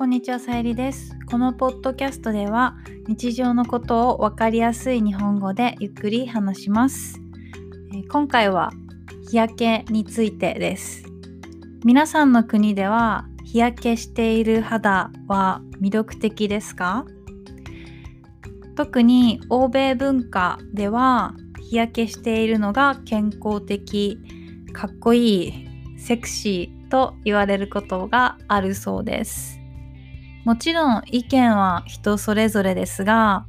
こんにちは、さゆりです。このポッドキャストでは日常のことをわかりやすい日本語でゆっくり話します。え今回は日焼けについてです。皆さんの国では日焼けしている肌は魅力的ですか？特に欧米文化では日焼けしているのが健康的、かっこいい、セクシーと言われることがあるそうです。もちろん意見は人それぞれですが、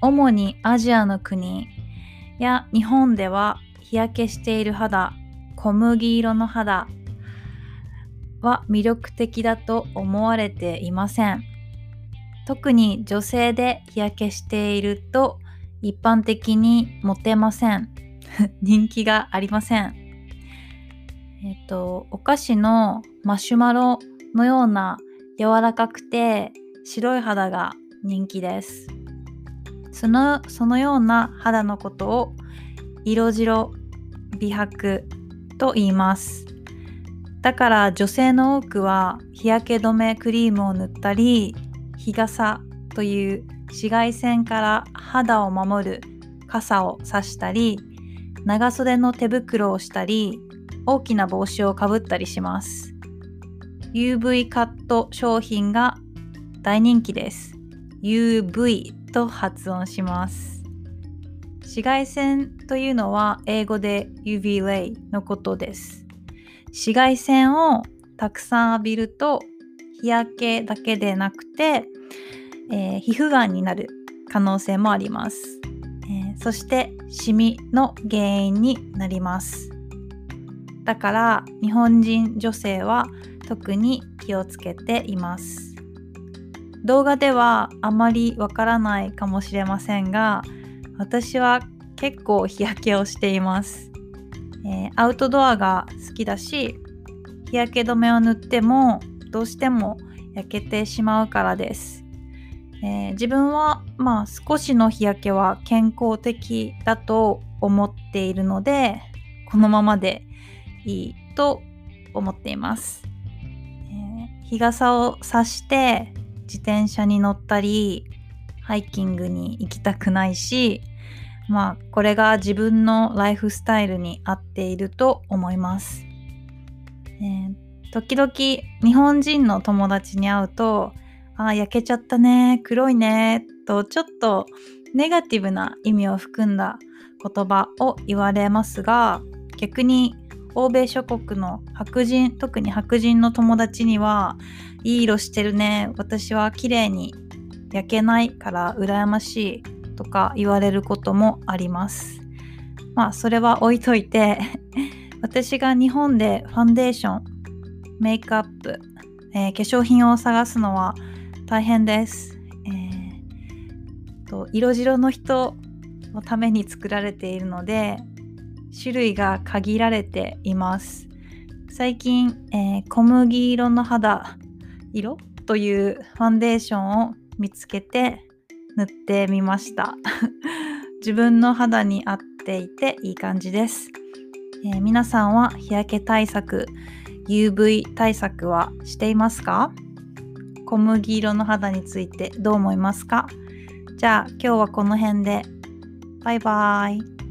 主にアジアの国や日本では日焼けしている肌、小麦色の肌は魅力的だと思われていません。特に女性で日焼けしていると一般的にモテません。人気がありません。えっ、と、お菓子のマシュマロのような柔らかくて白い肌が人気です。そのそのような肌のことを色白美白と言います。だから女性の多くは日焼け止めクリームを塗ったり日傘という紫外線から肌を守る傘を差したり長袖の手袋をしたり大きな帽子をかぶったりします。UV カット商品が大人気です。UV と発音します。紫外線というのは英語で UV ray のことです。紫外線をたくさん浴びると日焼けだけでなくて、えー皮膚がんになる可能性もあります。えーそしてシミの原因になります。だから日本人女性は特に気をつけています。動画ではあまりわからないかもしれませんが私は結構日焼けをしています、えーアウトドアが好きだし日焼け止めを塗ってもどうしても焼けてしまうからです、えー自分はまあ少しの日焼けは健康的だと思っているのでこのままでいいと思っています、日傘を差して自転車に乗ったりハイキングに行きたくないしまあこれが自分のライフスタイルに合っていると思います、えー時々日本人の友達に会うと「あー焼けちゃったね黒いね」とちょっとネガティブな意味を含んだ言葉を言われますが逆に欧米諸国の白人特に白人の友達にはいい色してるね。私は綺麗に焼けないから羨ましいとか言われることもあります。まあそれは置いといて 私が日本でファンデーションメイクアップ、えー化粧品を探すのは大変です、えーと色白の人のために作られているので種類が限られています。最近、えー小麦色の肌色というファンデーションを見つけて塗ってみました。自分の肌に合っていていい感じです、えー皆さんは日焼け対策 UV 対策はしていますか？小麦色の肌についてどう思いますか？じゃあ今日はこの辺で。バイバーイ。